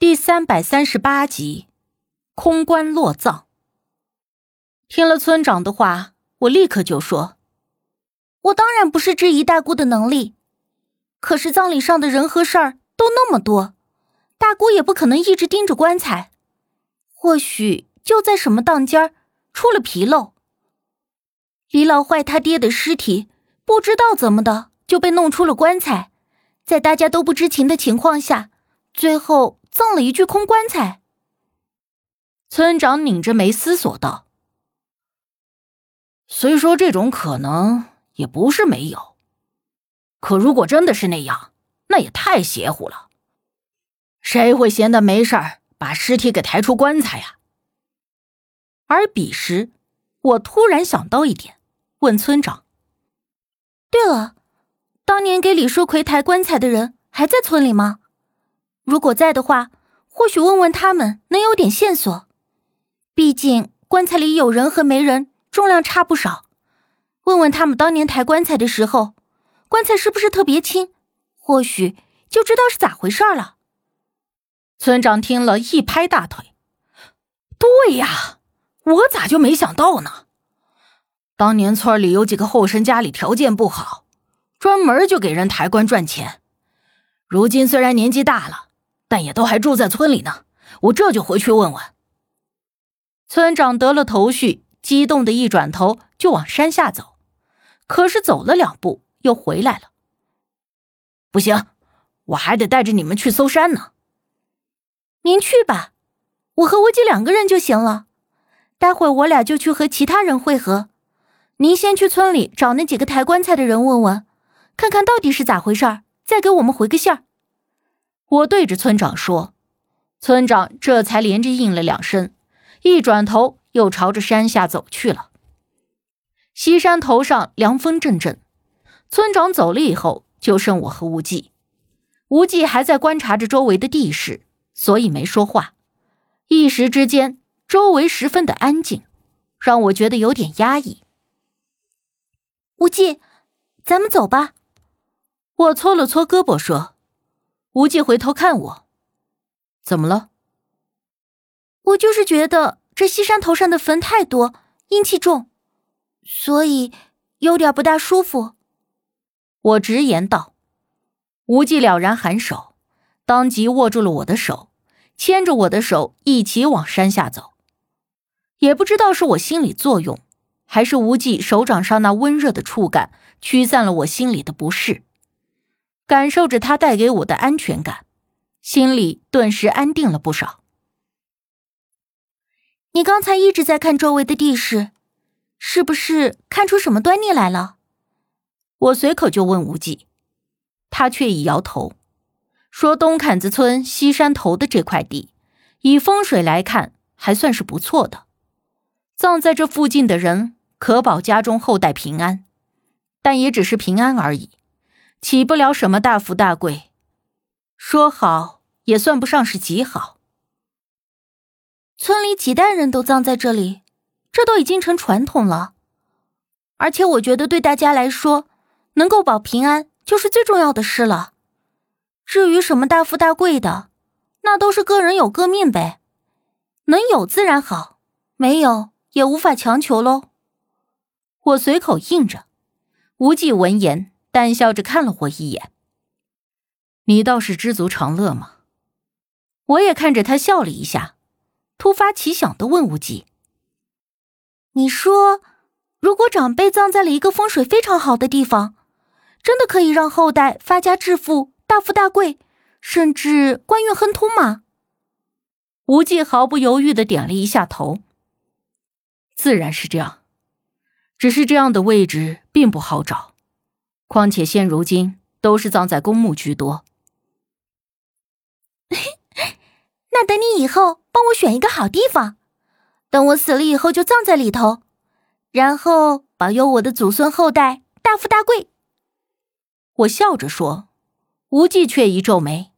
第三百三十八集，空棺落葬。听了村长的话，我立刻就说：“我当然不是质疑大姑的能力，可是葬礼上的人和事儿都那么多，大姑也不可能一直盯着棺材。或许就在什么当间儿出了纰漏，李老坏他爹的尸体不知道怎么的就被弄出了棺材，在大家都不知情的情况下，最后。”葬了一具空棺材。村长拧着眉思索道：“虽说这种可能也不是没有，可如果真的是那样，那也太邪乎了。谁会闲的没事儿把尸体给抬出棺材呀？”而彼时，我突然想到一点，问村长：“对了，当年给李书奎抬棺材的人还在村里吗？”如果在的话，或许问问他们能有点线索。毕竟棺材里有人和没人，重量差不少。问问他们当年抬棺材的时候，棺材是不是特别轻？或许就知道是咋回事了。村长听了一拍大腿：“对呀，我咋就没想到呢？当年村里有几个后生家里条件不好，专门就给人抬棺赚钱。如今虽然年纪大了。”但也都还住在村里呢，我这就回去问问。村长得了头绪，激动的一转头就往山下走，可是走了两步又回来了。不行，我还得带着你们去搜山呢。您去吧，我和我姐两个人就行了。待会我俩就去和其他人会合，您先去村里找那几个抬棺材的人问问，看看到底是咋回事再给我们回个信儿。我对着村长说，村长这才连着应了两声，一转头又朝着山下走去了。西山头上凉风阵阵，村长走了以后，就剩我和无忌。无忌还在观察着周围的地势，所以没说话。一时之间，周围十分的安静，让我觉得有点压抑。无忌，咱们走吧。我搓了搓胳膊说。无忌回头看我，怎么了？我就是觉得这西山头上的坟太多，阴气重，所以有点不大舒服。我直言道。无忌了然颔首，当即握住了我的手，牵着我的手一起往山下走。也不知道是我心理作用，还是无忌手掌上那温热的触感驱散了我心里的不适。感受着他带给我的安全感，心里顿时安定了不少。你刚才一直在看周围的地势，是不是看出什么端倪来了？我随口就问无忌，他却已摇头，说东坎子村西山头的这块地，以风水来看还算是不错的，葬在这附近的人可保家中后代平安，但也只是平安而已。起不了什么大富大贵，说好也算不上是极好。村里几代人都葬在这里，这都已经成传统了。而且我觉得对大家来说，能够保平安就是最重要的事了。至于什么大富大贵的，那都是个人有各命呗。能有自然好，没有也无法强求喽。我随口应着，无忌闻言。淡笑着看了我一眼，你倒是知足常乐嘛。我也看着他笑了一下，突发奇想的问无忌：“你说，如果长辈葬在了一个风水非常好的地方，真的可以让后代发家致富、大富大贵，甚至官运亨通吗？”无忌毫不犹豫的点了一下头：“自然是这样，只是这样的位置并不好找。”况且现如今都是葬在公墓居多，那等你以后帮我选一个好地方，等我死了以后就葬在里头，然后保佑我的祖孙后代大富大贵。我笑着说，无忌却一皱眉：“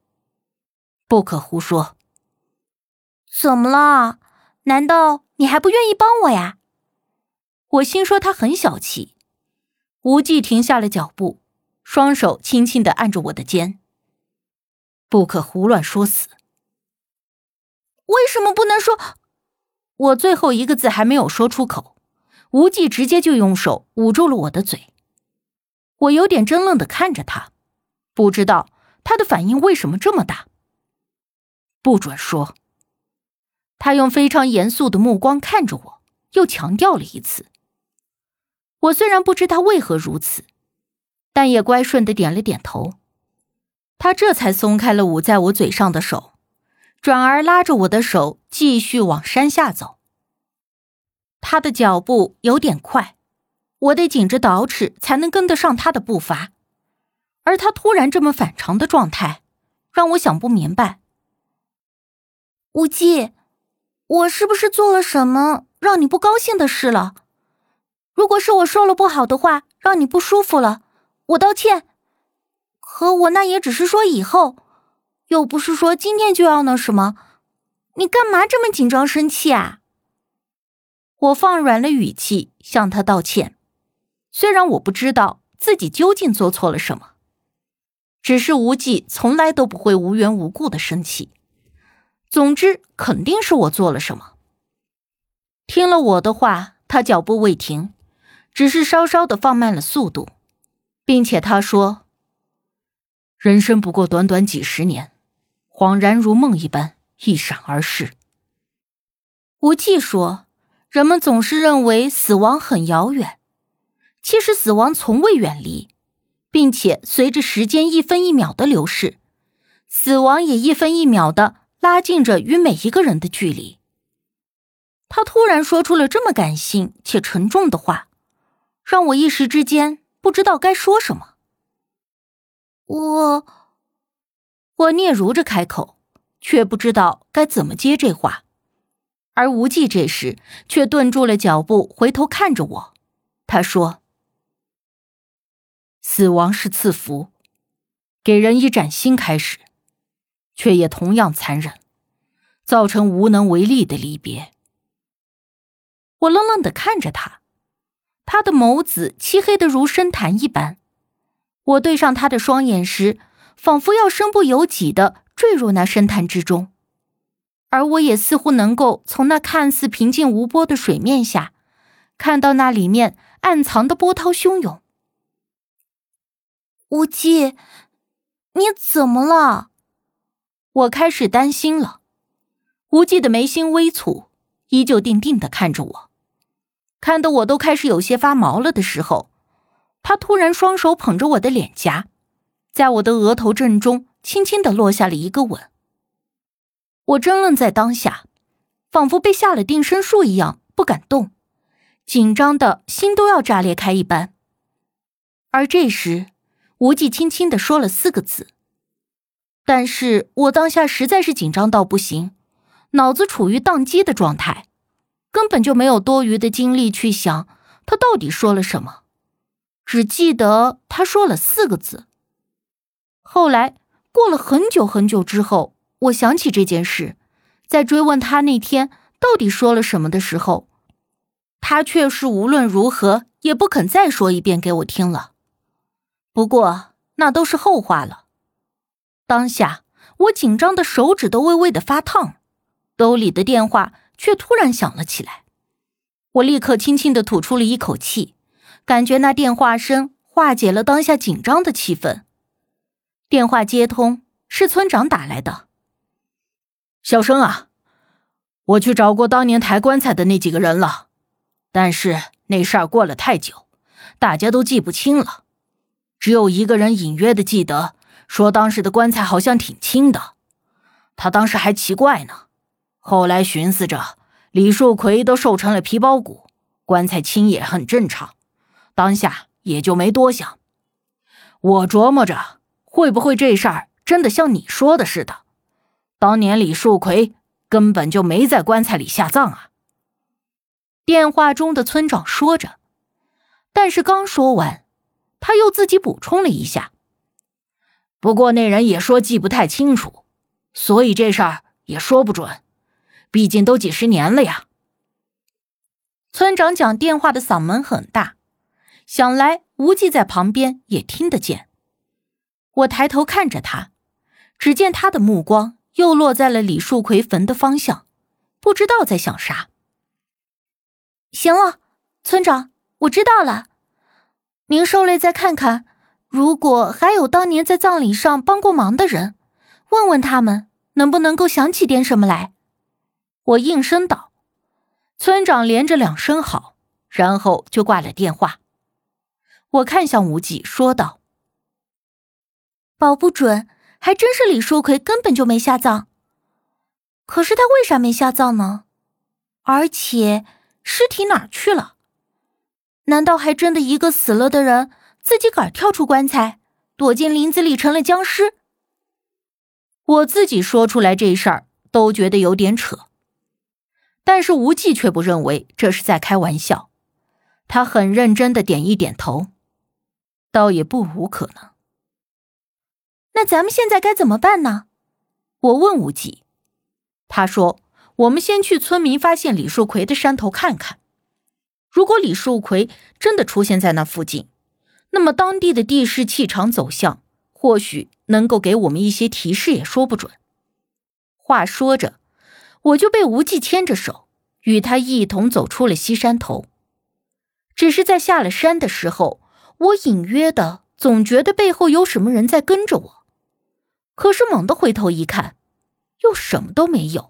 不可胡说。”怎么了？难道你还不愿意帮我呀？我心说他很小气。无忌停下了脚步，双手轻轻的按着我的肩。不可胡乱说死。为什么不能说？我最后一个字还没有说出口，无忌直接就用手捂住了我的嘴。我有点怔愣的看着他，不知道他的反应为什么这么大。不准说。他用非常严肃的目光看着我，又强调了一次。我虽然不知他为何如此，但也乖顺的点了点头。他这才松开了捂在我嘴上的手，转而拉着我的手继续往山下走。他的脚步有点快，我得紧着倒齿才能跟得上他的步伐。而他突然这么反常的状态，让我想不明白。无忌。我是不是做了什么让你不高兴的事了？如果是我说了不好的话，让你不舒服了，我道歉。可我那也只是说以后，又不是说今天就要那什么。你干嘛这么紧张生气啊？我放软了语气向他道歉，虽然我不知道自己究竟做错了什么，只是无忌从来都不会无缘无故的生气。总之，肯定是我做了什么。听了我的话，他脚步未停，只是稍稍的放慢了速度，并且他说：“人生不过短短几十年，恍然如梦一般，一闪而逝。”无忌说：“人们总是认为死亡很遥远，其实死亡从未远离，并且随着时间一分一秒的流逝，死亡也一分一秒的。”拉近着与每一个人的距离。他突然说出了这么感性且沉重的话，让我一时之间不知道该说什么。我，我嗫嚅着开口，却不知道该怎么接这话。而无忌这时却顿住了脚步，回头看着我。他说：“死亡是赐福，给人一崭新开始。”却也同样残忍，造成无能为力的离别。我愣愣的看着他，他的眸子漆黑的如深潭一般。我对上他的双眼时，仿佛要身不由己的坠入那深潭之中，而我也似乎能够从那看似平静无波的水面下，看到那里面暗藏的波涛汹涌。无忌，你怎么了？我开始担心了，无忌的眉心微蹙，依旧定定的看着我，看得我都开始有些发毛了的时候，他突然双手捧着我的脸颊，在我的额头正中轻轻的落下了一个吻。我怔愣在当下，仿佛被下了定身术一样不敢动，紧张的心都要炸裂开一般。而这时，无忌轻轻的说了四个字。但是我当下实在是紧张到不行，脑子处于宕机的状态，根本就没有多余的精力去想他到底说了什么，只记得他说了四个字。后来过了很久很久之后，我想起这件事，在追问他那天到底说了什么的时候，他却是无论如何也不肯再说一遍给我听了。不过那都是后话了。当下，我紧张的手指都微微的发烫，兜里的电话却突然响了起来。我立刻轻轻的吐出了一口气，感觉那电话声化解了当下紧张的气氛。电话接通，是村长打来的。小生啊，我去找过当年抬棺材的那几个人了，但是那事儿过了太久，大家都记不清了，只有一个人隐约的记得。说当时的棺材好像挺轻的，他当时还奇怪呢。后来寻思着，李树奎都瘦成了皮包骨，棺材轻也很正常，当下也就没多想。我琢磨着，会不会这事儿真的像你说的似的，当年李树奎根本就没在棺材里下葬啊？电话中的村长说着，但是刚说完，他又自己补充了一下。不过那人也说记不太清楚，所以这事儿也说不准，毕竟都几十年了呀。村长讲电话的嗓门很大，想来无忌在旁边也听得见。我抬头看着他，只见他的目光又落在了李树奎坟的方向，不知道在想啥。行了，村长，我知道了。您受累再看看，如果还有当年在葬礼上帮过忙的人，问问他们能不能够想起点什么来。我应声道。村长连着两声好，然后就挂了电话。我看向无忌，说道：“保不准，还真是李书奎根本就没下葬。可是他为啥没下葬呢？而且尸体哪儿去了？难道还真的一个死了的人自己个儿跳出棺材，躲进林子里成了僵尸？我自己说出来这事儿都觉得有点扯。”但是无忌却不认为这是在开玩笑，他很认真的点一点头，倒也不无可能。那咱们现在该怎么办呢？我问无忌，他说：“我们先去村民发现李树奎的山头看看，如果李树奎真的出现在那附近，那么当地的地势、气场走向，或许能够给我们一些提示，也说不准。”话说着。我就被无忌牵着手，与他一同走出了西山头。只是在下了山的时候，我隐约的总觉得背后有什么人在跟着我。可是猛地回头一看，又什么都没有。